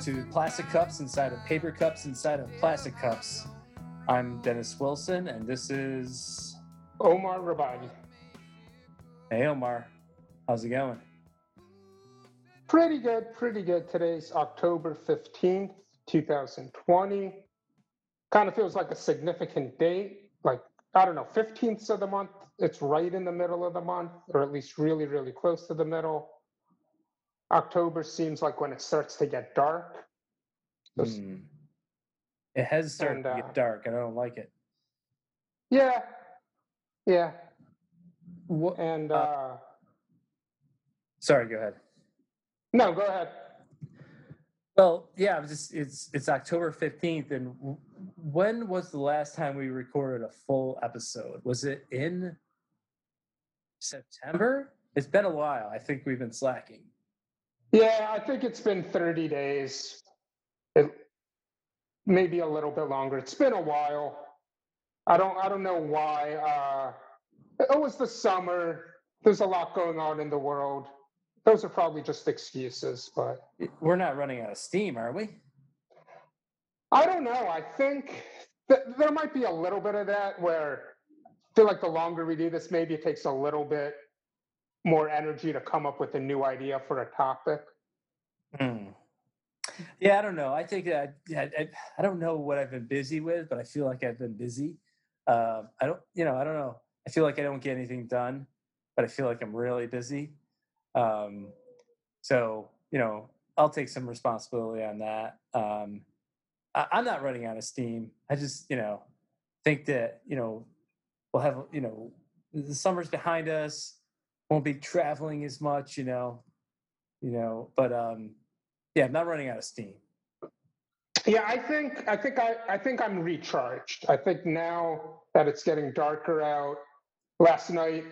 to Plastic Cups Inside of Paper Cups Inside of Plastic Cups. I'm Dennis Wilson, and this is. Omar Rabani. Hey, Omar. How's it going? Pretty good, pretty good. Today's October 15th, 2020. Kind of feels like a significant date. Like, I don't know, 15th of the month. It's right in the middle of the month, or at least really, really close to the middle. October seems like when it starts to get dark. Hmm. It has started And, to uh, get dark, and I don't like it. Yeah, yeah. What? And, Uh, uh, Sorry, go ahead. no, go ahead. Well, yeah, I'm just it's it's October 15th, and w- when was the last time we recorded a full episode? Was it in September? It's been a while. I think we've been slacking. Yeah, I think it's been 30 days. It, maybe a little bit longer. It's been a while. I don't I don't know why. Uh it was the summer. There's a lot going on in the world. Those are probably just excuses, but We're not running out of steam, are we? I don't know. I think th- there might be a little bit of that where I feel like the longer we do this, maybe it takes a little bit more energy to come up with a new idea for a topic. Hmm. Yeah, I don't know. I think that yeah, I, I don't know what I've been busy with, but I feel like I've been busy. Uh, I don't, you know, I don't know. I feel like I don't get anything done, but I feel like I'm really busy. Um, so you know, I'll take some responsibility on that. Um, I, I'm not running out of steam. I just, you know, think that you know we'll have, you know, the summer's behind us. Won't be traveling as much, you know, you know, but um, yeah, I'm not running out of steam. Yeah, I think I think I, I think I'm recharged. I think now that it's getting darker out. Last night,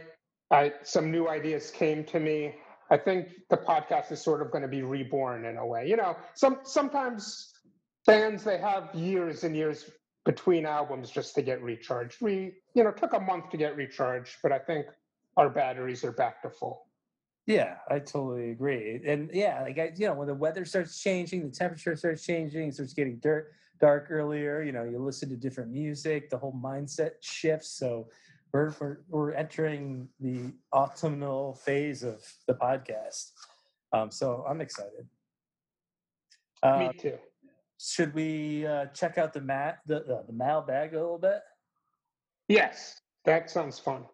I some new ideas came to me. I think the podcast is sort of going to be reborn in a way. You know, some sometimes bands they have years and years between albums just to get recharged. We, you know, took a month to get recharged, but I think our batteries are back to full. Yeah, I totally agree. And yeah, like I, you know, when the weather starts changing, the temperature starts changing, it starts getting dark, dark earlier. You know, you listen to different music, the whole mindset shifts. So we're we're, we're entering the autumnal phase of the podcast. Um, so I'm excited. Uh, me too. should we uh, check out the mat the, the the mailbag a little bit? Yes, that sounds fun.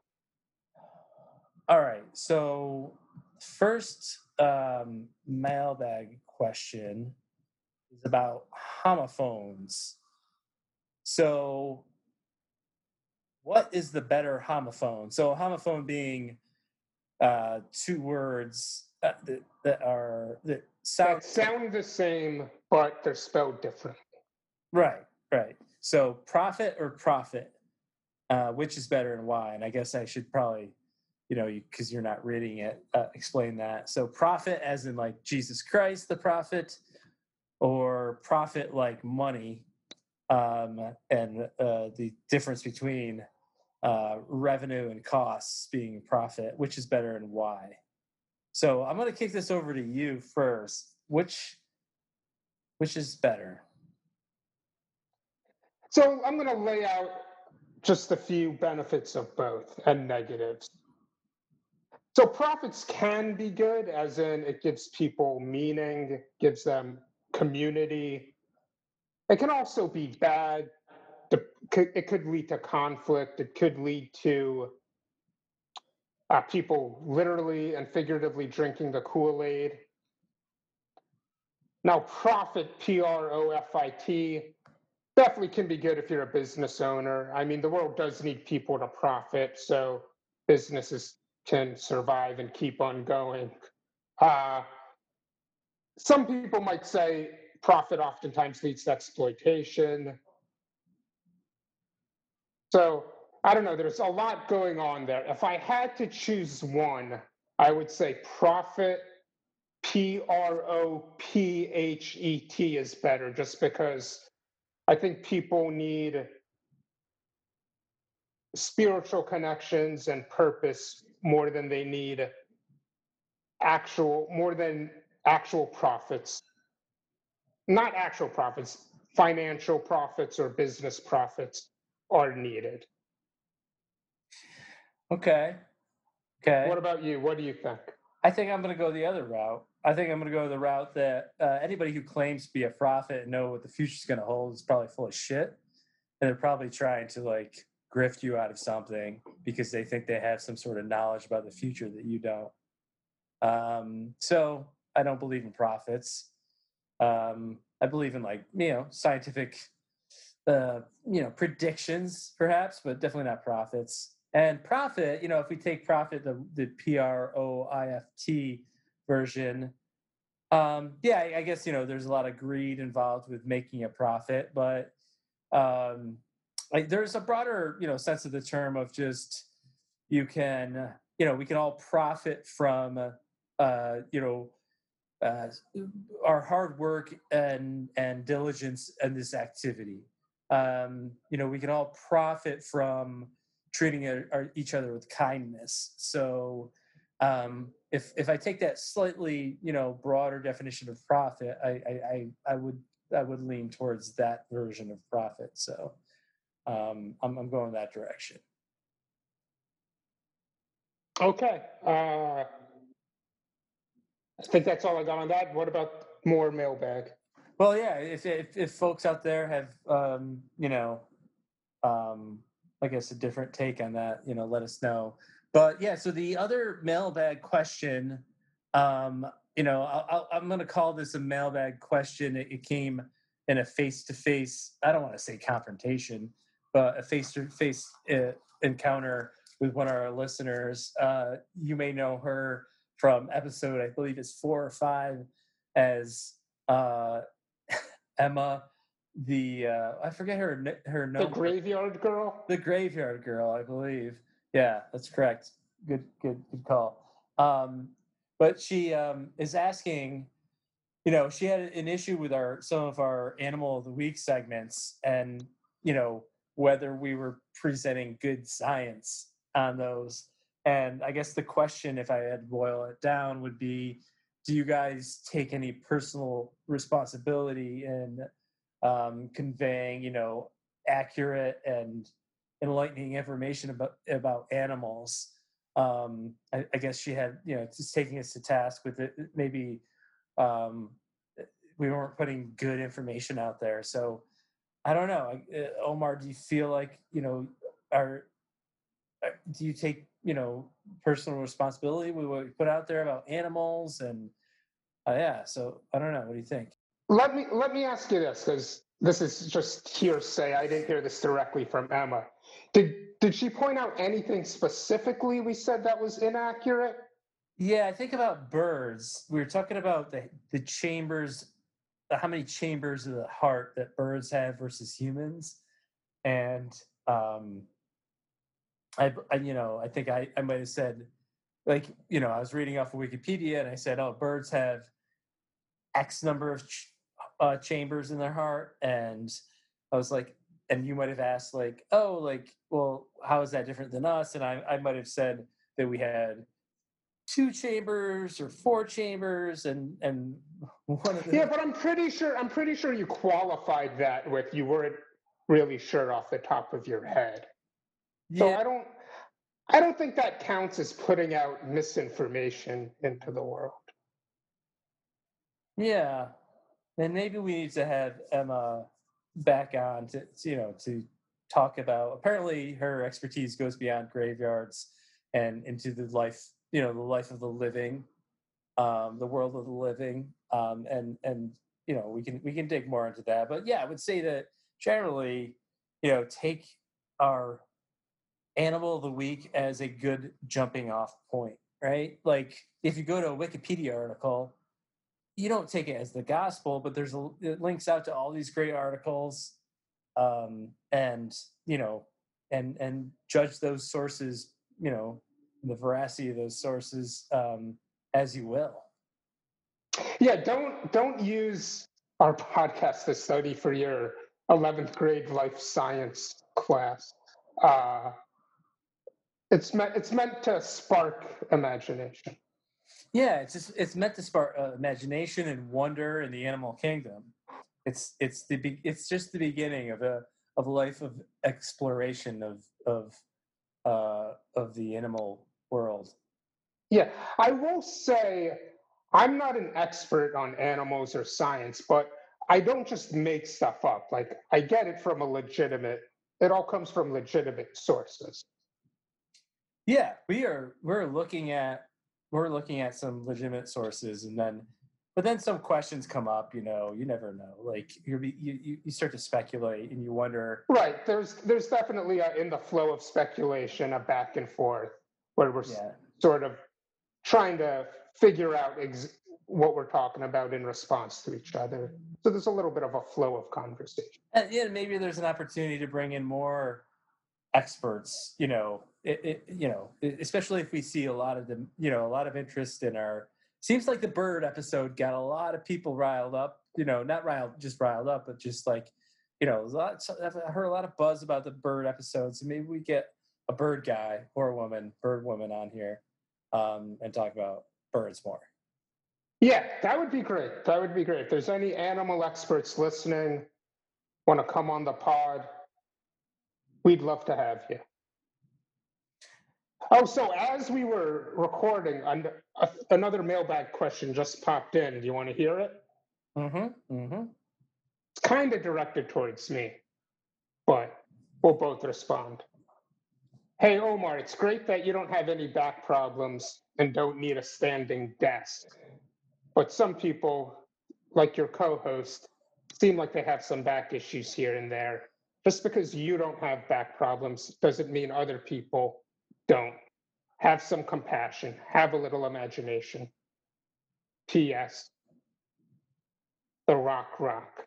All right. So, first um, mailbag question is about homophones. So, what is the better homophone? So, a homophone being uh, two words uh, that, that are that sound That sound the same, but they're spelled different. right, right. So, prophet or profit, uh, which is better and why? And I guess I should probably you know, because you, are not reading it, uh, explain that. So, prophet, as in like Jesus Christ, the prophet, or profit like money, um, and uh, the difference between uh, revenue and costs being profit, which is better and why. So, I'm going to kick this over to you first. Which, which is better? So I'm going to lay out just a few benefits of both and negatives. So prophets can be good, as in it gives people meaning, gives them community. It can also be bad. It could lead to conflict. It could lead to uh, people literally and figuratively drinking the Kool Aid. Now, profit, P R O F I T, definitely can be good if you're a business owner. I mean, the world does need people to profit, so businesses can survive and keep on going. Uh, some people might say profit oftentimes leads to exploitation. So I don't know. There's a lot going on there. If I had to choose one, I would say prophet, P R O P H E T is better, just because I think people need spiritual connections and purpose more than they need actual, more than actual profits. Not actual profits, financial profits or business profits are needed. Okay. Okay. What about you? What do you think? I think I'm going to go the other route. I think I'm going to go the route that uh, anybody who claims to be a prophet and know what the future is going to hold is probably full of shit, and they're probably trying to like grift you out of something because they think they have some sort of knowledge about the future that you don't. Um, so I don't believe in prophets. Um, I believe in like you know scientific, uh, you know predictions perhaps, but definitely not prophets. And profit, you know, if we take profit, the the P R O I F T version, um, yeah, I, I guess you know there's a lot of greed involved with making a profit, but um, like there's a broader you know sense of the term of just you can you know we can all profit from uh, you know uh, our hard work and and diligence in this activity. Um, you know we can all profit from treating our, each other with kindness. So um, if if I take that slightly you know broader definition of profit, I I, I, I would I would lean towards that version of profit. So um, I'm I'm going that direction. Okay. Uh, I think that's all I got on that. What about more mailbag? Well, yeah. If if, if folks out there have um, you know um, I guess a different take on that, you know, let us know. But yeah, so the other mailbag question, um, you know, I'll, i am going to call this a mailbag question. It, it came in a face-to-face. I don't want to say confrontation, but a face-to-face uh, encounter with one of our listeners. Uh, you may know her from episode, I believe it's four or five, as uh, Emma the uh, I forget her her The graveyard girl. The graveyard girl, I believe. Yeah, that's correct. Good, good, good call. Um, but she um, is asking, you know, she had an issue with our some of our animal of the week segments, and you know whether we were presenting good science on those. And I guess the question, if I had boil it down, would be, do you guys take any personal responsibility in um, conveying, you know, accurate and enlightening information about about animals. Um, I, I, guess she had, you know, just taking us to task with it. Maybe um, we weren't putting good information out there. So I don't know, uh, Omar. Do you feel like you know, are uh, do you take you know personal responsibility with what we put out there about animals and uh, yeah? So I don't know. What do you think? Let me let me ask you this because this is just hearsay. I didn't hear this directly from Emma. Did did she point out anything specifically we said that was inaccurate? Yeah, I think about birds. We were talking about the the chambers, how many chambers of the heart that birds have versus humans, and um, I, I you know I think I I might have said like you know I was reading off of Wikipedia and I said oh birds have X number of ch- uh, chambers in their heart, and I was like, and you might have asked like, oh, like, well, how is that different than us? And I, I might have said that we had two chambers or four chambers, and and one of the yeah, but I'm pretty sure I'm pretty sure you qualified that with you weren't really sure off the top of your head. So. I don't I don't think that counts as putting out misinformation into the world. Yeah, and maybe we need to have Emma back on to, you know to talk about. Apparently, her expertise goes beyond graveyards and into the life you know the life of the living, um, the world of the living, um, and and you know we can we can dig more into that. But yeah, I would say that generally, you know, take our animal of the week as a good jumping off point, right? Like if you go to a Wikipedia article you don't take it as the gospel, but there's a, it links out to all these great articles, um, and you know, and and judge those sources, you know, the veracity of those sources um, as you will. Yeah, don't don't use our podcast to study for your 11th grade life science class. Uh, it's meant it's meant to spark imagination. Yeah, it's just it's meant to spark uh, imagination and wonder in the animal kingdom. It's it's the be- it's just the beginning of a of a life of exploration of of uh, of the animal world. Yeah, I will say I'm not an expert on animals or science, but I don't just make stuff up. Like I get it from a legitimate. It all comes from legitimate sources. Yeah, we are we're looking at we're looking at some legitimate sources, and then but then some questions come up. You know, you never know. Like you're, you you you start to speculate, and you wonder. Right. There's there's definitely a, in the flow of speculation a back and forth where we're Yeah, sort of trying to figure out ex- what we're talking about in response to each other. So there's a little bit of a flow of conversation. Uh, and yeah, maybe there's an opportunity to bring in more experts. You know, it, it, you know, especially if we see a lot of the, You know, a lot of interest in our. Seems like the bird episode got a lot of people riled up. You know, not riled, just riled up, but just like, you know, a lot. I've heard a lot of buzz about the bird episode. So maybe we get a bird guy or a woman, bird woman on here, um, and talk about birds more. Yeah, that would be great. That would be great. If there's any animal experts listening, want to come on the pod, we'd love to have you. Oh, so as we were recording, another mailbag question just popped in. Do you want to hear it? Mm-hmm. Mm-hmm. It's kind of directed towards me, but we'll both respond. Hey, Omar, it's great that you don't have any back problems and don't need a standing desk. But some people, like your co host, seem like they have some back issues here and there. Just because you don't have back problems doesn't mean other people don't. Have some compassion, have a little imagination. P.S. The Rock Rock.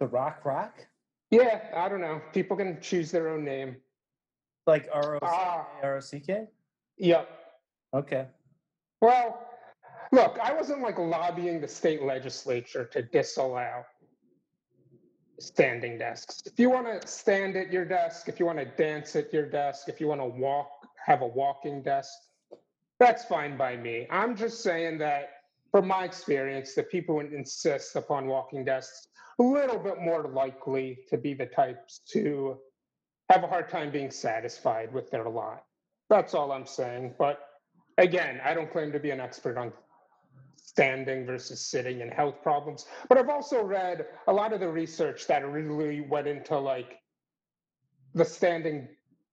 The Rock Rock, Yeah, I don't know. People can choose their own name. Like R O C Ah. R O C K. Yep. Okay. Well, look, I wasn't like lobbying the state legislature to disallow standing desks. If you want to stand at your desk, if you want to dance at your desk, if you want to walk, have a walking desk, that's fine by me. I'm just saying that from my experience, the people who insist upon walking desks a little bit more likely to be the types to have a hard time being satisfied with their lot. That's all I'm saying. But again, I don't claim to be an expert on standing versus sitting and health problems, but I've also read a lot of the research that really went into like the standing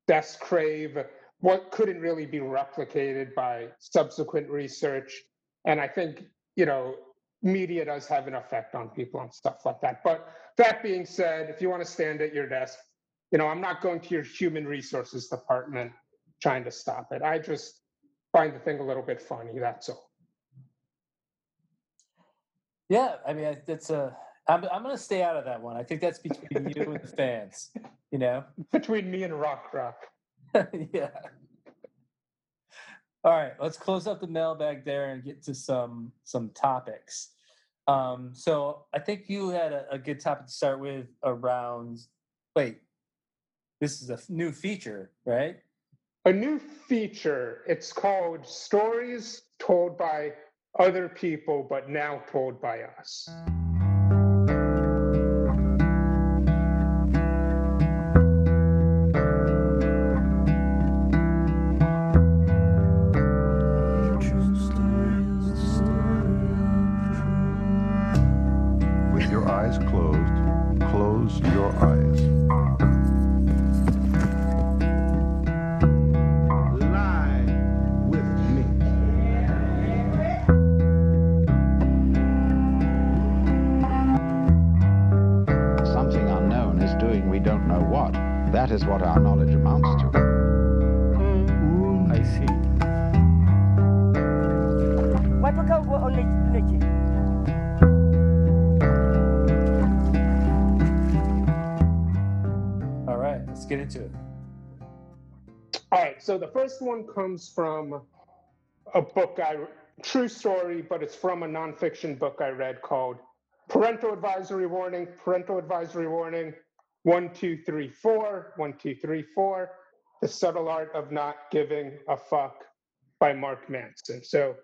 desk crave, what couldn't really be replicated by subsequent research. And I think, you know, media does have an effect on people and stuff like that. But that being said, if you want to stand at your desk, you know, I'm not going to your human resources department trying to stop it. I just find the thing a little bit funny. That's all. Yeah, I mean, that's a. I'm I'm gonna stay out of that one. I think that's between you and the fans. You know. Between me and Rock Rock. yeah. All right, let's close up the mailbag there and get to some some topics. Um, so I think you had a, a good topic to start with around. Wait, this is a new feature, right? A new feature. It's called Stories Told by Other People, but now told by us. All right, so the first one comes from a book I true story, but it's from a nonfiction book I read called Parental Advisory Warning, Parental Advisory Warning, one, two, three, four, one, two, three, four, The Subtle Art of Not Giving a Fuck by Mark Manson. So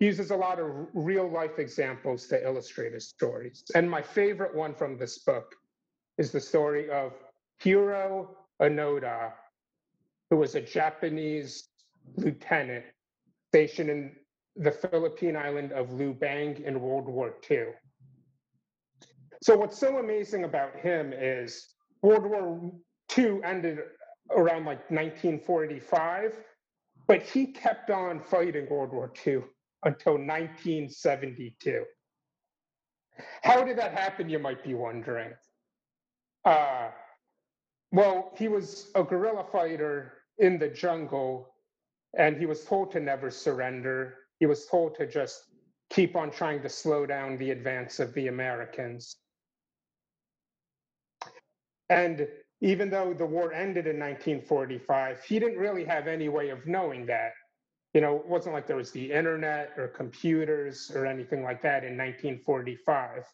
he uses a lot of real life examples to illustrate his stories. And my favorite one from this book is the story of Hiro Onoda, who was a Japanese lieutenant stationed in the Philippine island of Lubang in World War II. So, what's so amazing about him is World War II ended around like 1945, but he kept on fighting World War II until 1972. How did that happen, you might be wondering? Uh, well, he was a guerrilla fighter in the jungle, and he was told to never surrender. He was told to just keep on trying to slow down the advance of the Americans. And even though the war ended in 1945, he didn't really have any way of knowing that. You know, it wasn't like there was the internet or computers or anything like that in 1945.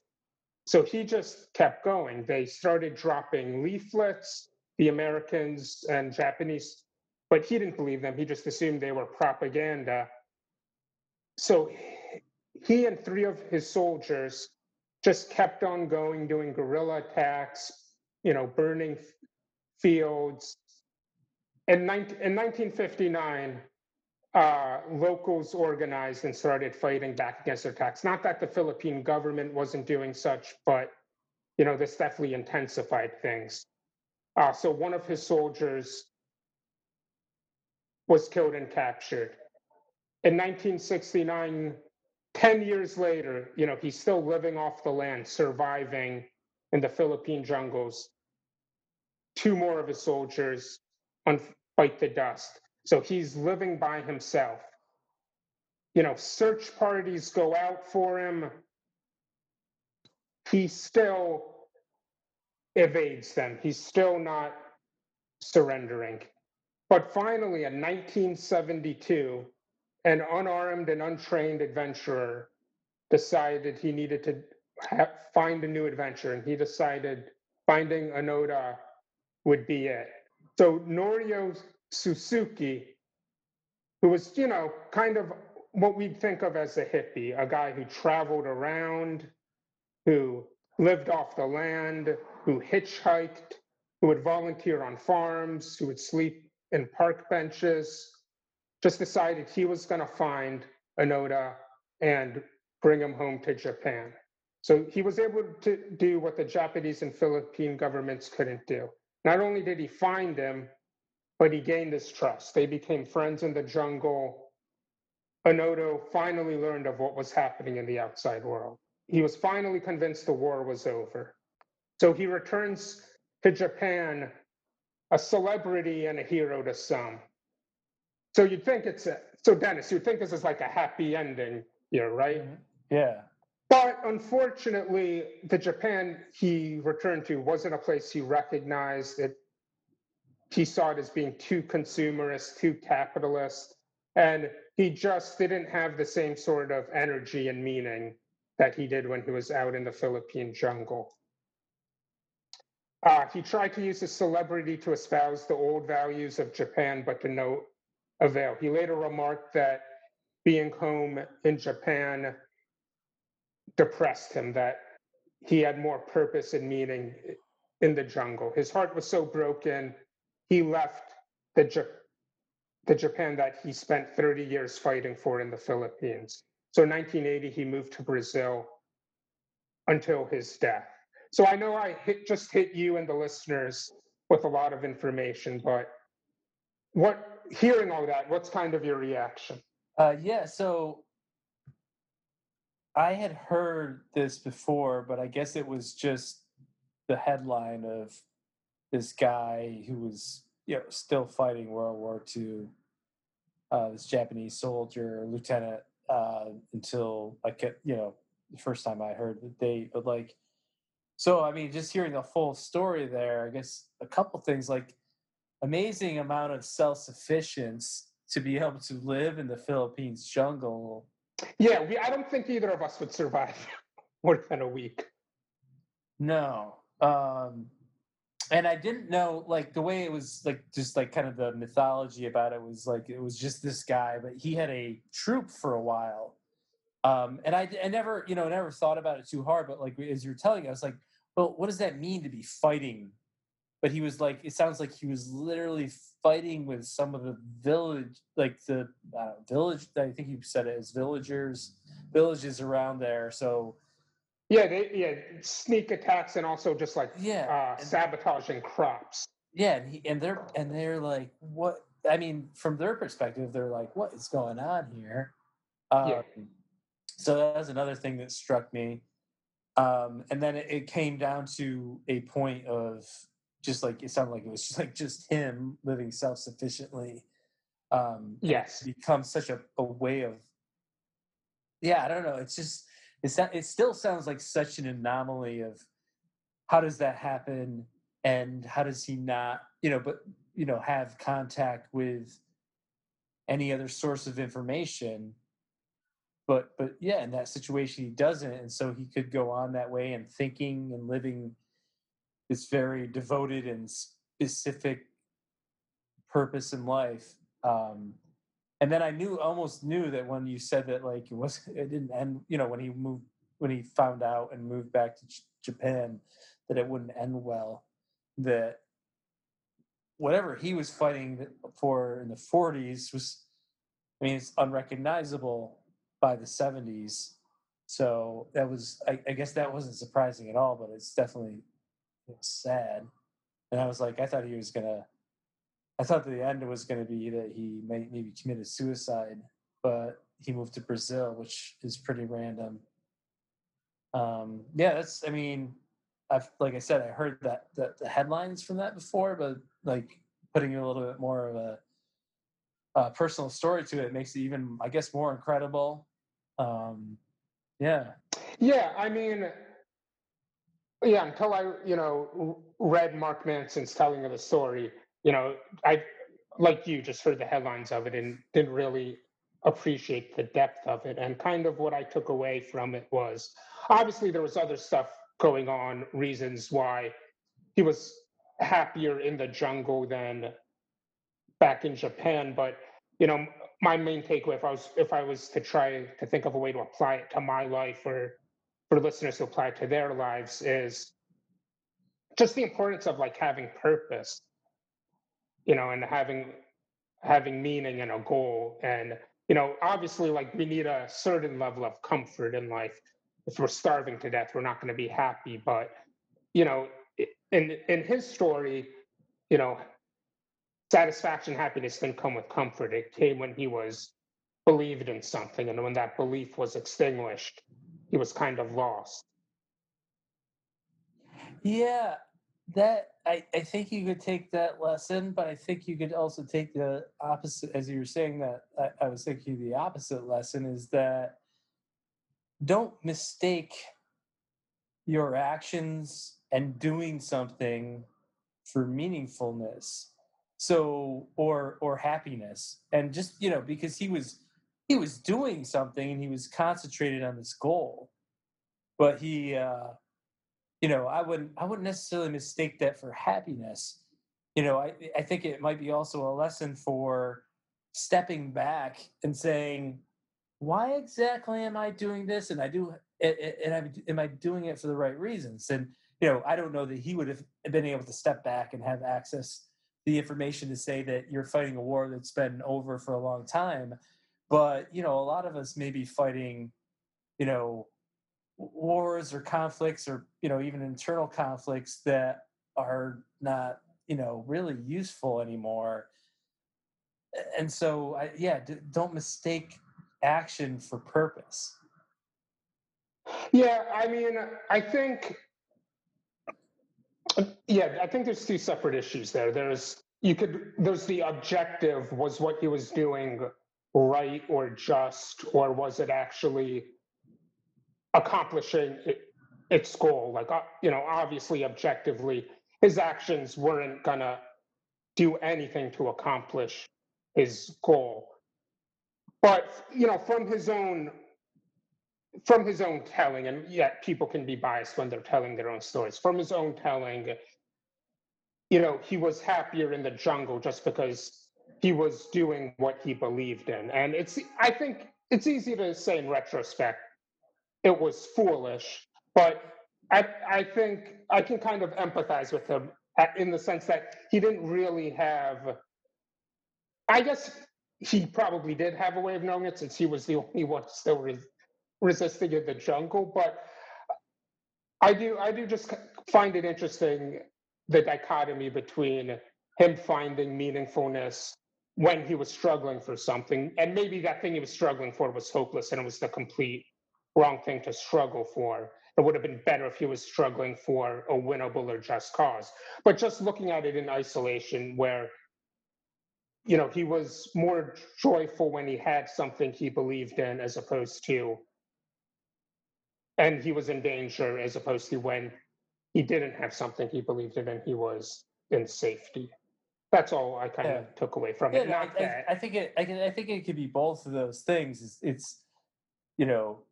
So he just kept going. They started dropping leaflets, the Americans and Japanese, but he didn't believe them. He just assumed they were propaganda. So he and three of his soldiers just kept on going, doing guerrilla attacks, you know, burning fields. In, 19, in 1959, uh, locals organized and started fighting back against their attacks. Not that the Philippine government wasn't doing such, but you know, this definitely intensified things. Uh, so one of his soldiers was killed and captured. In 1969, 10 years later, you know, he's still living off the land, surviving in the Philippine jungles. Two more of his soldiers on bite the dust. So he's living by himself. You know, search parties go out for him. He still evades them. He's still not surrendering. But finally, in 1972, an unarmed and untrained adventurer decided he needed to ha- find a new adventure, and he decided finding Onoda would be it. So Norio Suzuki, who was, you know, kind of what we'd think of as a hippie, a guy who traveled around, who lived off the land, who hitchhiked, who would volunteer on farms, who would sleep in park benches, just decided he was going to find Onoda and bring him home to Japan. So he was able to do what the Japanese and Philippine governments couldn't do. Not only did he find him, but he gained his trust. They became friends in the jungle. Onoda finally learned of what was happening in the outside world. He was finally convinced the war was over. So he returns to Japan, a celebrity and a hero to some. So you'd think it's a, so Dennis, you'd think this is like a happy ending here, right? Mm-hmm. Yeah. But unfortunately, the Japan he returned to wasn't a place he recognized. It he saw it as being too consumerist, too capitalist, and he just didn't have the same sort of energy and meaning that he did when he was out in the Philippine jungle. Uh, he tried to use his celebrity to espouse the old values of Japan, but to no avail. He later remarked that being home in Japan depressed him, that he had more purpose and meaning in the jungle. His heart was so broken, he left the, Ja- the Japan that he spent 30 years fighting for in the Philippines. So in 1980, he moved to Brazil until his death. So I know I hit, just hit you and the listeners with a lot of information, but what hearing all that, what's kind of your reaction? Uh, yeah, so I had heard this before, but I guess it was just the headline of this guy who was, you know, still fighting World War II, uh, this Japanese soldier, lieutenant, uh, until kept, you know, the first time I heard the date. But like, so I mean, just hearing the full story there, I guess a couple things like amazing amount of self-sufficiency to be able to live in the Philippines jungle. Yeah, we, I don't think either of us would survive more than a week. No. Um and I didn't know like the way it was like just like kind of the mythology about it was like it was just this guy, but he had a troop for a while. Um and I, I never, you know, never thought about it too hard, but like as you're telling, I was like, well, what does that mean to be fighting? But he was like, it sounds like he was literally fighting with some of the village, like the uh, village. I think you said it as villagers, villages around there. So Yeah, they, yeah, sneak attacks and also just like yeah, uh, sabotaging crops. yeah, and, he, and they're and they're like, what? I mean, from their perspective, they're like, what is going on here? Um, Yeah. So that was another thing that struck me. Um, and then it, it came down to a point of just like it sounded like it was just like just him living self sufficiently. Um, Yes. become such a, a way of. Yeah, I don't know. It's just it's it still sounds like such an anomaly of how does that happen and how does he not you know but you know have contact with any other source of information but but yeah in that situation he doesn't and so he could go on that way and thinking and living this very devoted and specific purpose in life um and then i knew almost knew that when you said that like it was it didn't end you know when he moved when he found out and moved back to J- japan that it wouldn't end well that whatever he was fighting for in the 40s was i mean it's unrecognizable by the 70s so that was i, I guess that wasn't surprising at all but it's definitely sad. And i was like i thought he was gonna i thought the end was gonna be that he may maybe committed suicide but he moved to brazil which is pretty random. Um yeah that's i mean I've like I said, I heard that, that the headlines from that before, but like putting a little bit more of a, uh personal story to it makes it even, I guess, more incredible. Um, yeah, Yeah, I mean, yeah, until I, you know, read Mark Manson's telling of the story, you know, I, like you, just heard the headlines of it and didn't really appreciate the depth of it. And kind of what I took away from it was obviously there was other stuff going on, reasons why he was happier in the jungle than back in Japan. But, you know, my main takeaway, if I was if I was to try to think of a way to apply it to my life or for listeners to apply it to their lives is just the importance of like having purpose you know and having having meaning and a goal. And you know obviously like we need a certain level of comfort in life. If we're starving to death we're not going to be happy. But you know in in his story you know satisfaction happiness didn't come with comfort it came when he was believed in something and when that belief was extinguished he was kind of lost yeah. That I I think you could take that lesson, but I think you could also take the opposite. As you were saying that, I, I was thinking the opposite lesson is that don't mistake your actions and doing something for meaningfulness so or or happiness. And just you know because he was he was doing something and he was concentrated on this goal. But he uh you know i wouldn't i wouldn't necessarily mistake that for happiness. You know i i think it might be also a lesson for stepping back and saying why exactly am i doing this? And i do and I'm, am i doing it for the right reasons? And you know i don't know that he would have been able to step back and have access the information to say that you're fighting a war that's been over for a long time. But you know a lot of us may be fighting you know wars or conflicts or you know even internal conflicts that are not you know really useful anymore. And so I, yeah d- don't mistake action for purpose. Yeah, I mean, I think, yeah, I think there's two separate issues there. There's you could there's the objective was what he was doing right or just, or was it actually accomplishing it, its goal? Like, uh, you know, obviously, objectively, his actions weren't gonna do anything to accomplish his goal. But you know, from his own from his own telling, and yet people can be biased when they're telling their own stories. From his own telling, you know, he was happier in the jungle just because he was doing what he believed in. And it's I think it's easy to say in retrospect it was foolish, but I I think I can kind of empathize with him uh, in the sense that he didn't really have I guess he probably did have a way of knowing it since he was the only one still res- resisting in the jungle. But I do, I do just find it interesting the dichotomy between him finding meaningfulness when he was struggling for something, and maybe that thing he was struggling for was hopeless and it was the complete wrong thing to struggle for. It would have been better if he was struggling for a winnable or just cause. But just looking at it in isolation, where you know, he was more joyful when he had something he believed in as opposed to, and he was in danger as opposed to when he didn't have something he believed in and he was in safety. That's all I kind Yeah. of took away from Yeah, it. no, I, Not I, that, I think it. I, can, I think it could be both of those things. It's, it's, you know,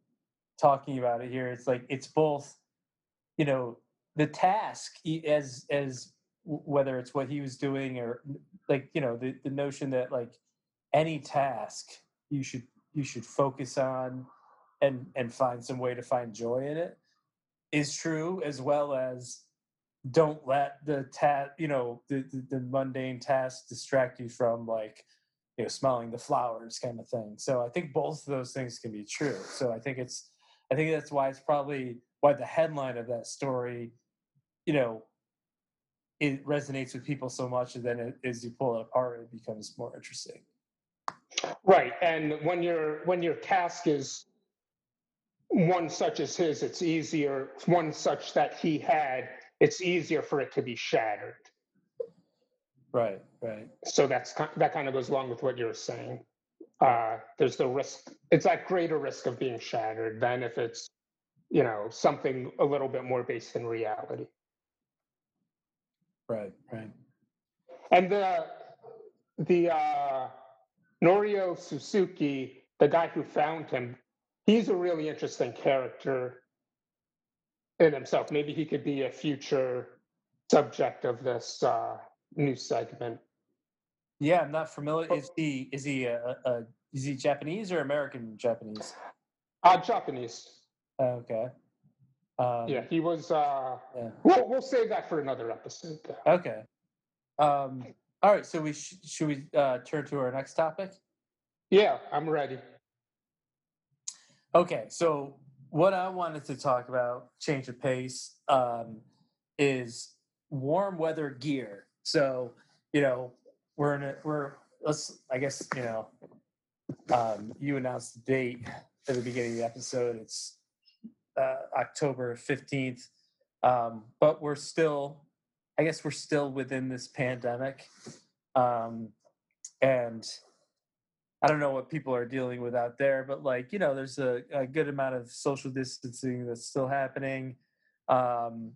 talking about it here. It's like it's both, you know, the task as as whether it's what he was doing or like you know the the notion that like any task you should you should focus on and and find some way to find joy in it is true as well as don't let the ta you know the, the, the mundane tasks distract you from like you know smelling the flowers kind of thing so i think both of those things can be true so i think it's i think that's why it's probably why the headline of that story you know it resonates with people so much and then it, as you pull it apart it becomes more interesting right. And when your when your task is one such as his, it's easier. One such that he had, it's easier for it to be shattered. right right so that's that kind of goes along with what you're saying. Uh, there's the risk; it's that greater risk of being shattered than if it's, you know, something a little bit more based in reality. right right And the the uh, Norio Suzuki, the guy who found him, he's a really interesting character in himself. Maybe he could be a future subject of this uh, new segment. yeah i'm not familiar is he is he a, a, a is he japanese or american japanese Uh, Japanese. okay um, Yeah, he was. Uh, yeah We'll, we'll save that for another episode. though. Okay. Um, all right. So we sh- should we uh, turn to our next topic? Yeah, I'm ready. Okay. So what I wanted to talk about, change of pace, um, is warm weather gear. So you know we're in a we're let's I guess you know um, you announced the date at the beginning of the episode. It's uh, October fifteenth, um, but we're still I guess we're still within this pandemic. Um, and I don't know what people are dealing with out there, but like, you know, there's a, a good amount of social distancing that's still happening. Um,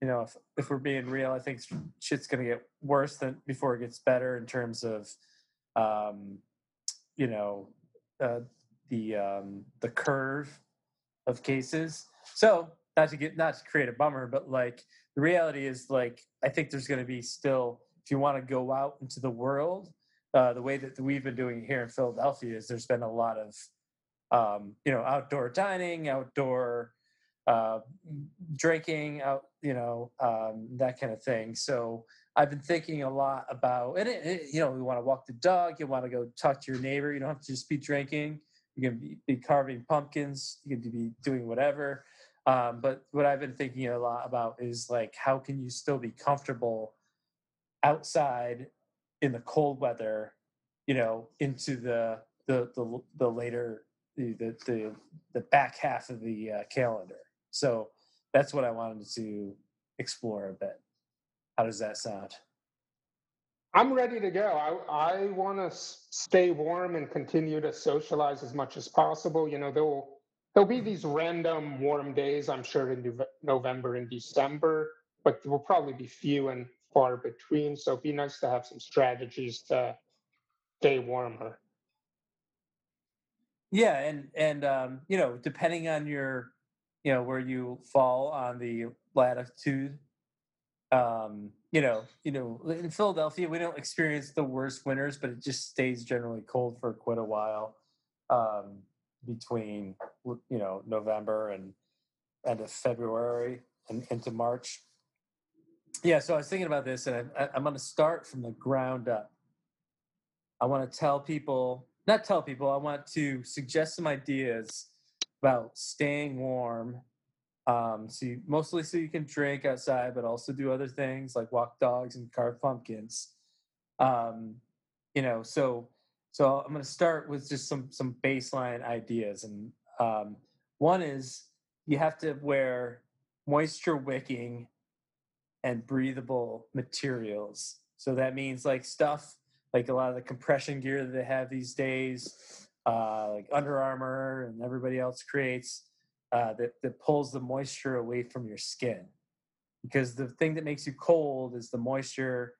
you know, if, if we're being real, I think shit's to get worse than before it gets better in terms of, um, you know, uh, the, um, the curve of cases. So not to get, not to create a bummer, but like, the reality is like i think there's going to be still if you want to go out into the world uh, the way that we've been doing here in philadelphia is there's been a lot of um, you know outdoor dining outdoor uh, drinking out you know um, that kind of thing. So i've been thinking a lot about and it, it, you know you want to walk the dog you want to go talk to your neighbor. You don't have to just be drinking. You can be, be carving pumpkins. You can be doing whatever. Um, but what I've been thinking a lot about is like, how can you still be comfortable outside in the cold weather, you know, into the the the, the later the, the the the back half of the uh, calendar. So that's what I wanted to explore a bit. How does that sound? I'm ready to go. I, I want to stay warm and continue to socialize as much as possible. You know, there'll there'll be these random warm days, I'm sure, in November and December, but there will probably be few and far between. So it'd be nice to have some strategies to stay warmer. Yeah, and and um, you know, depending on your, you know, where you fall on the latitude, um, you know, you know, in Philadelphia, we don't experience the worst winters, but it just stays generally cold for quite a while, um, between you know November and end of February and into March. Yeah, so I was thinking about this, and I, I'm going to start from the ground up. I want to tell people, not tell people, I want to suggest some ideas about staying warm. Um, so you, mostly so you can drink outside, but also do other things like walk dogs and carve pumpkins. Um, you know, so so I'm going to start with just some some baseline ideas, and um, one is you have to wear moisture wicking and breathable materials. So that means like stuff like a lot of the compression gear that they have these days, uh, like Under Armour and everybody else creates, uh, that, that pulls the moisture away from your skin. Because the thing that makes you cold is the moisture.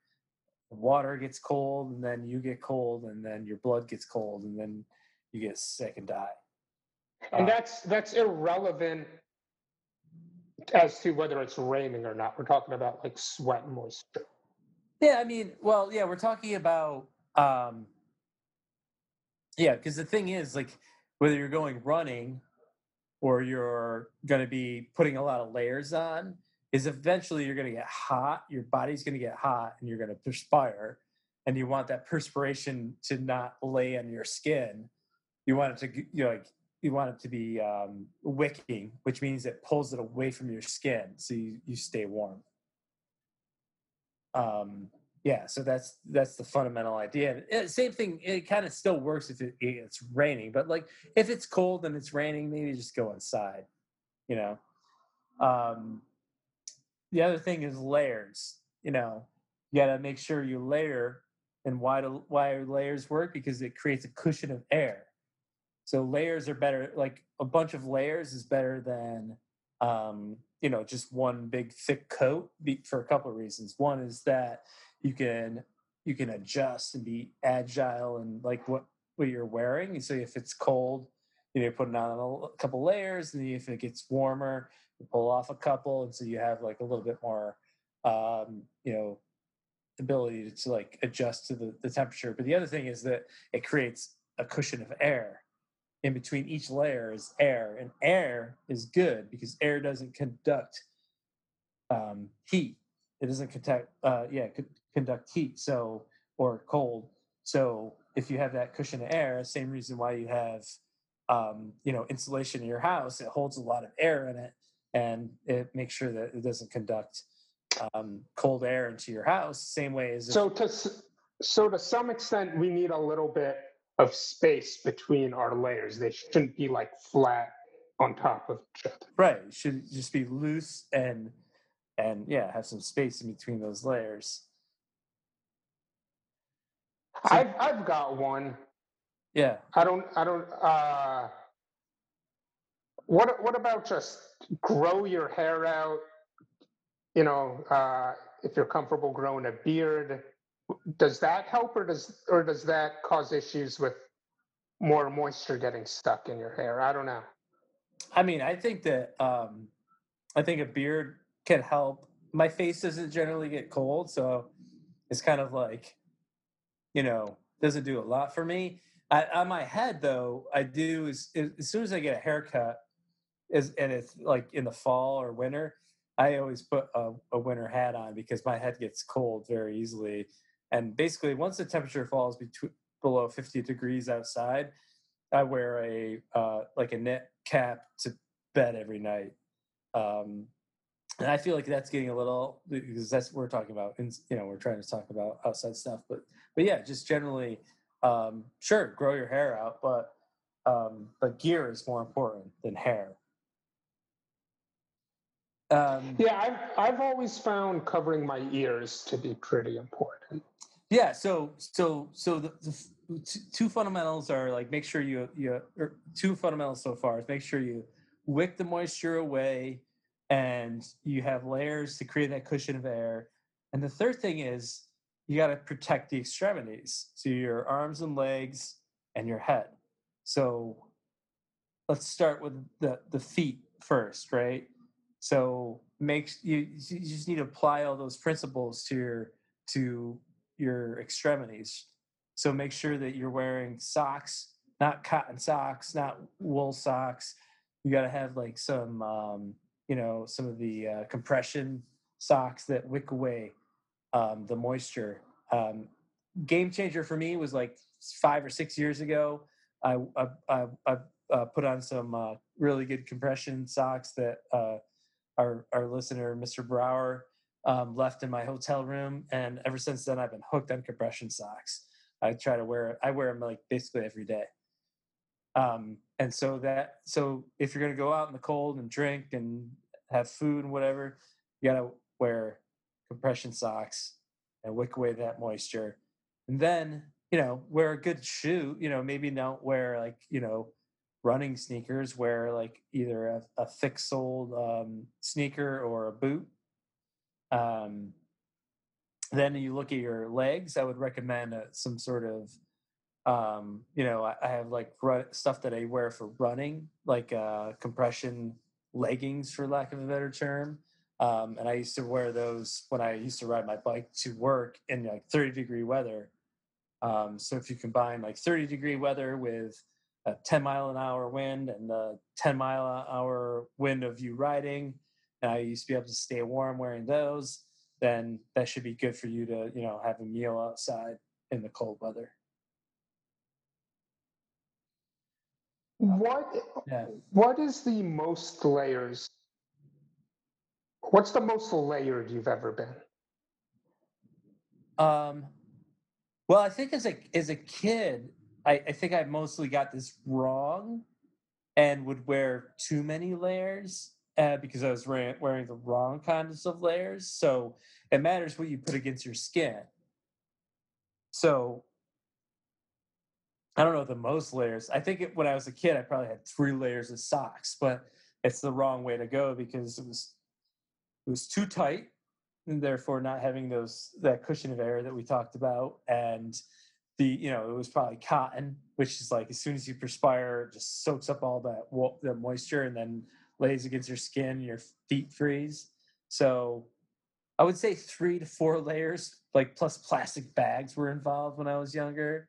The water gets cold, and then you get cold, and then your blood gets cold, and then you get sick and die. And Uh, that's that's irrelevant as to whether it's raining or not. We're talking about like sweat and moisture. Yeah, I mean, well, yeah, we're talking about um yeah, because the thing is like whether you're going running or you're going to be putting a lot of layers on is eventually you're going to get hot, your body's going to get hot and you're going to perspire and you want that perspiration to not lay on your skin. You want it to you know, like you want it to be um, wicking, which means it pulls it away from your skin, so you, you stay warm. Um, yeah, so that's that's the fundamental idea. It- same thing. It kind of still works if it, it's raining, but like if it's cold and it's raining, maybe just go inside. You know. Um, the other thing is layers. You know, you got to make sure you layer. And why do why layers work? Because it creates a cushion of air. So layers are better. Like a bunch of layers is better than um, you know just one big thick coat for a couple of reasons. One is that you can you can adjust and be agile and like what what you're wearing. So if it's cold, you know, you're putting on a couple layers, and if it gets warmer, you pull off a couple, and so you have like a little bit more, um, you know, ability to, to like adjust to the, the temperature. But the other thing is that it creates a cushion of air. In between each layer is air, and air is good because air doesn't conduct um, heat. It doesn't conduct, uh, yeah, conduct heat. So or cold. So if you have that cushion of air, same reason why you have, um, you know, insulation in your house, it holds a lot of air in it, and it makes sure that it doesn't conduct um, cold air into your house. Same way as if- So to s- so to some extent, we need a little bit of space between our layers. They shouldn't be like flat on top of each other. right it should just be loose and and yeah have some space in between those layers So- I've I've got one. yeah I don't I don't uh what what about just grow your hair out? You know, uh if you're comfortable growing a beard, does that help or does or does that cause issues with more moisture getting stuck in your hair? I don't know. i mean i think that um i think a beard can help my face doesn't generally get cold so it's kind of like you know doesn't do a lot for me I, on my head though i do is, is as soon as i get a haircut is and it's like in the fall or winter i always put a, a winter hat on because my head gets cold very easily and basically once the temperature falls between below 50 degrees outside i wear a uh, like a knit cap to bed every night um, and i feel like that's getting a little because that's what we're talking about and you know we're trying to talk about outside stuff but but yeah just generally um, sure grow your hair out but um, but gear is more important than hair um, Yeah, I've I've always found covering my ears to be pretty important. Yeah. So so so the, the two fundamentals are like make sure you you or two fundamentals so far is make sure you wick the moisture away and you have layers to create that cushion of air and the third thing is you got to protect the extremities, so your arms and legs and your head. So let's start with the the feet first, right? So make you you just need to apply all those principles to your to your extremities. So make sure that you're wearing socks, not cotton socks, not wool socks. You got to have like some, um, you know, some of the uh, compression socks that wick away um, the moisture. Um, game changer for me was like five or six years ago. I I, I, I uh, put on some uh, really good compression socks that uh, our our listener, Mr. Brower, um, left in my hotel room, and ever since then, I've been hooked on compression socks. I try to wear I wear them like basically every day. Um, and so that so if you're gonna go out in the cold and drink and have food and whatever, you gotta wear compression socks and wick away that moisture. And then you know wear a good shoe. You know maybe don't wear like you know running sneakers. Wear like either a, a thick soled um, sneaker or a boot. Um, then you look at your legs. I would recommend uh, some sort of, um, you know, I, I have like run, stuff that I wear for running, like uh, compression leggings, for lack of a better term. Um, and I used to wear those when I used to ride my bike to work in like 30 degree weather. Um, so if you combine like 30 degree weather with a 10 mile an hour wind and the 10 mile an hour wind of you riding, and I used to be able to stay warm wearing those, then that should be good for you to, you know, have a meal outside in the cold weather. What Yeah. what is the most layers? What's the most layered you've ever been? Um, well, I think as a as a kid, I, I think I mostly got this wrong, and would wear too many layers uh, because I was wearing, wearing the wrong kinds of layers. So it matters what you put against your skin. So I don't know the most layers. I think it, when I was a kid, I probably had three layers of socks, but it's the wrong way to go because it was it was too tight, and therefore not having those that cushion of air that we talked about, and the you know it was probably cotton, which is like as soon as you perspire, it just soaks up all that wa- the moisture and then lays against your skin, your feet freeze. So I would say three to four layers, like plus plastic bags were involved when I was younger.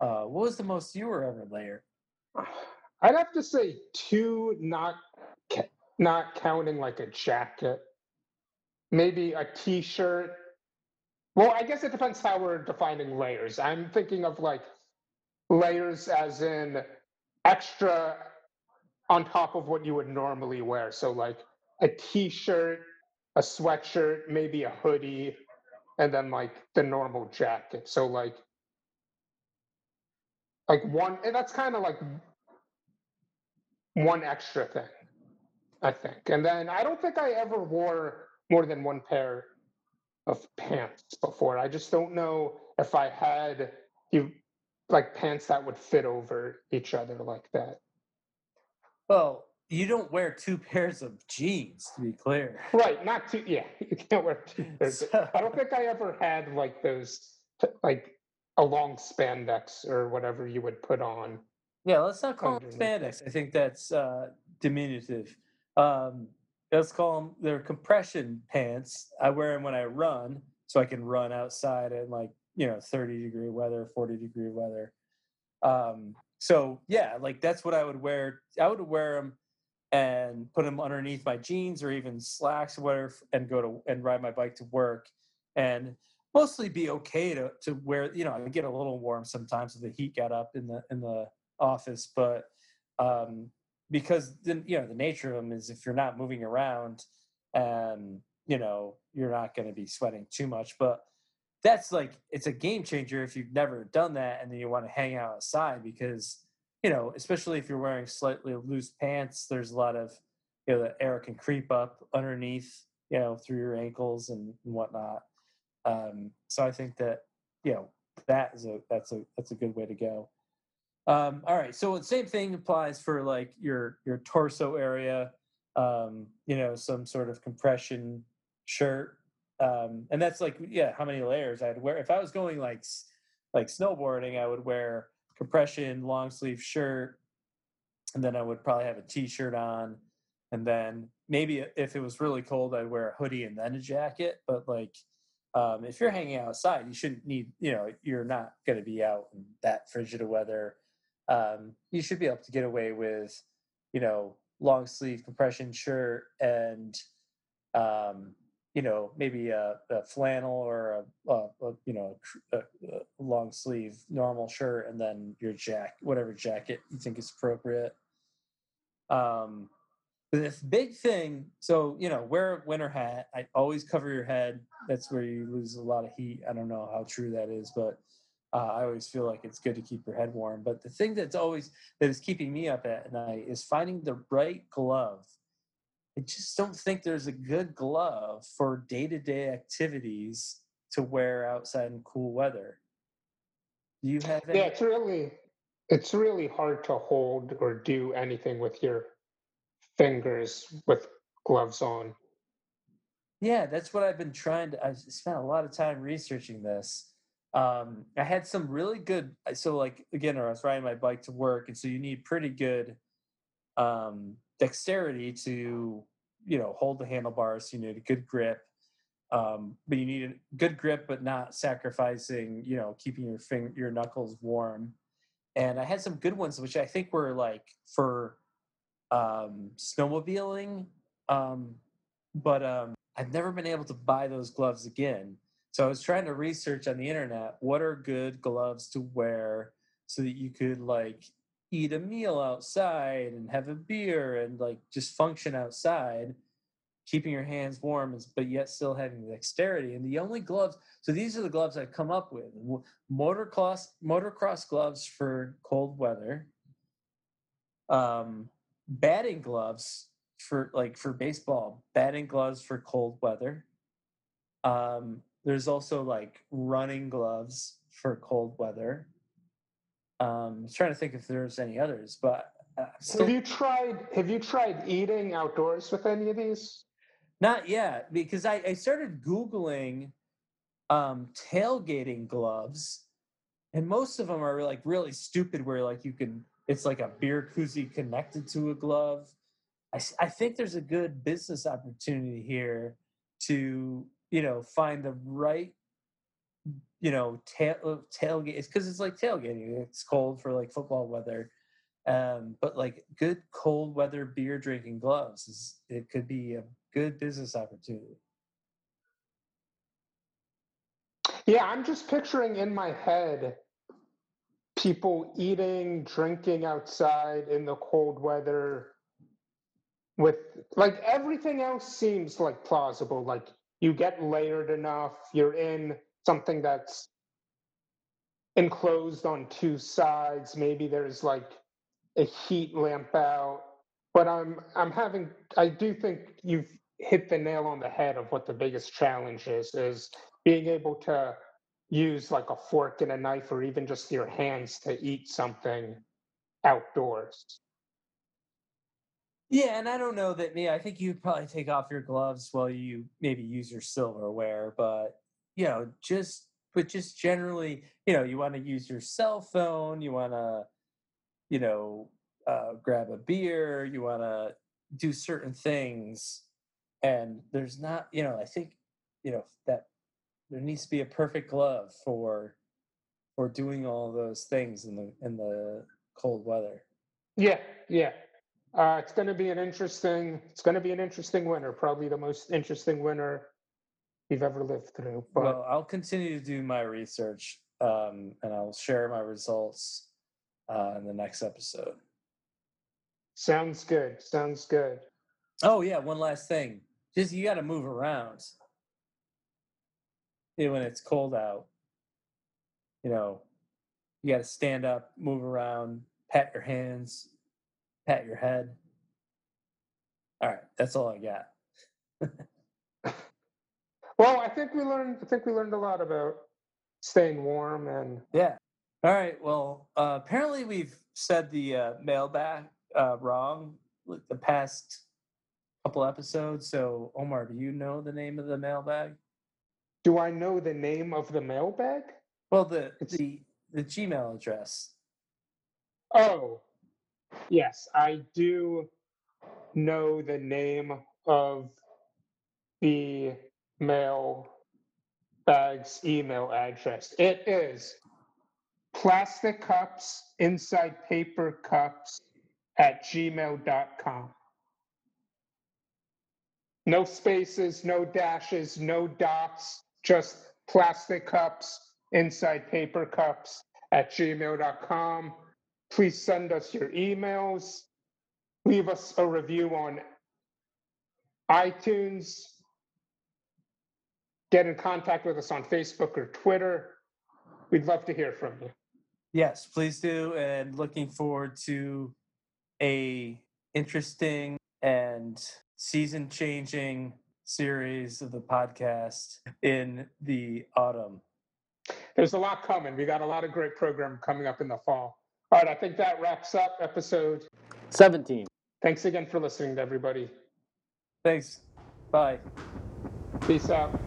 Uh, what was the most you were ever layered? I'd have to say two, not not counting like a jacket, maybe a t-shirt. Well, I guess it depends how we're defining layers. I'm thinking of like layers as in extra on top of what you would normally wear. So like a t-shirt, a sweatshirt, maybe a hoodie, and then like the normal jacket. So like like one and that's kind of like one extra thing i think and then i don't think i ever wore more than one pair of pants before i just don't know if i had you like pants that would fit over each other like that Well, you don't wear two pairs of jeans, to be clear. right not two. yeah you can't wear two pairs So- i don't think i ever had like those like a long spandex or whatever you would put on Yeah, let's not call Underneath. spandex. I think that's uh, diminutive. Um, let's call them they're compression pants. I wear them when I run, so I can run outside in like you know 30 degree weather, 40 degree weather. Um, so yeah, like that's what I would wear. I would wear them and put them underneath my jeans or even slacks or whatever, and go to and ride my bike to work, and mostly be okay to to wear. You know, I get a little warm sometimes if the heat got up in the in the office, but um, because then you know the nature of them is if you're not moving around, um, you know you're not going to be sweating too much. But that's like it's a game changer if you've never done that and then you want to hang out outside because you know especially if you're wearing slightly loose pants, there's a lot of you know the air can creep up underneath you know through your ankles and, and whatnot. Um, so I think that you know that is a that's a that's a good way to go. Um, all right, so the same thing applies for like your your torso area. Um, you know, some sort of compression shirt um, and that's like yeah, how many layers I'd wear. If I was going like like snowboarding, I would wear compression long sleeve shirt, and then I would probably have a t-shirt on, and then maybe if it was really cold, I'd wear a hoodie and then a jacket. But like um, if you're hanging outside, you shouldn't need you know you're not going to be out in that frigid of weather. Um, you should be able to get away with you know long sleeve compression shirt and um, you know maybe a, a flannel or a, a, a you know a, long sleeve normal shirt and then your jack whatever jacket you think is appropriate. Um the big thing so you know wear a winter hat. I always cover your head. That's where you lose a lot of heat. I don't know how true that is but uh, i always feel like it's good to keep your head warm but the thing that's always that is keeping me up at night is finding the right glove I just don't think there's a good glove for day to day activities to wear outside in cool weather. Do you have any? Yeah, it's really it's really hard to hold or do anything with your fingers with gloves on. Yeah, that's what I've been trying to. I spent a lot of time researching this. Um, I had some really good. So, like again, I was riding my bike to work, and so you need pretty good um, dexterity to, you know, hold the handlebars. You need a good grip, um, but you need a good grip, but not sacrificing, you know, keeping your finger, your knuckles warm. And I had some good ones, which I think were like for um, snowmobiling, um, but um, I've never been able to buy those gloves again. So I was trying to research on the internet what are good gloves to wear so that you could like eat a meal outside and have a beer and like just function outside, keeping your hands warm, but yet still having dexterity. And the only gloves, so these are the gloves I've come up with: motocross motocross gloves for cold weather, um, batting gloves for like for baseball, batting gloves for cold weather. Um, there's also like running gloves for cold weather. Um, I was trying to think if there's any others, but uh, still Have you tried have you tried eating outdoors with any of these? not yet because I, I started googling um, tailgating gloves, and most of them are like really stupid. Where like you can, it's like a beer koozie connected to a glove. I think there's a good business opportunity here to you know find the right you know tail uh, tailgate it's because it's like tailgating it's cold for like football weather um but like good cold weather beer drinking gloves is it could be a good business opportunity Yeah, I'm just picturing in my head people eating, drinking outside in the cold weather with like everything else seems like plausible. Like you get layered enough, you're in something that's enclosed on two sides, maybe there's like a heat lamp out. But I'm I'm having I do think you've hit the nail on the head of what the biggest challenge is is being able to use like a fork and a knife or even just your hands to eat something outdoors. Yeah and i don't know that me i think you'd probably take off your gloves while you maybe use your silverware but you know just but just generally you know you want to use your cell phone you want to you know uh, grab a beer you want to do certain things and there's not you know i think you know that there needs to be a perfect glove for for doing all those things in the in the cold weather Yeah, yeah. Uh, it's going to be an interesting. It's going to be an interesting winter. Probably the most interesting winter we've ever lived through. But well i'll continue to do my research um, and i'll share my results uh, in the next episode sounds good. Sounds good. oh yeah one last thing just you got to move around know, when it's cold out you know you got to stand up move around pat your hands pat your head all right that's all i got Well, I think we learned. I think we learned a lot about staying warm and Yeah. All right. Well, uh, apparently we've said the uh, mailbag uh, wrong the past couple episodes. So, Omar, do you know the name of the mailbag? Do I know the name of the mailbag? Well, the It's- the the Gmail address. Oh, yes, I do know the name of the mail bag's email address. It is plastic cups inside paper cups at gmail.com. No spaces, no dashes, no dots, just plastic cups inside paper cups at gmail.com. Please send us your emails. Leave us a review on iTunes. Get in contact with us on Facebook or Twitter. We'd love to hear from you. Yes, please do. And looking forward to a interesting and season changing series of the podcast in the autumn. There's a lot coming. We got a lot of great program coming up in the fall. All right, I think that wraps up episode. 17. Thanks again for listening to everybody. Thanks. Bye. Peace out.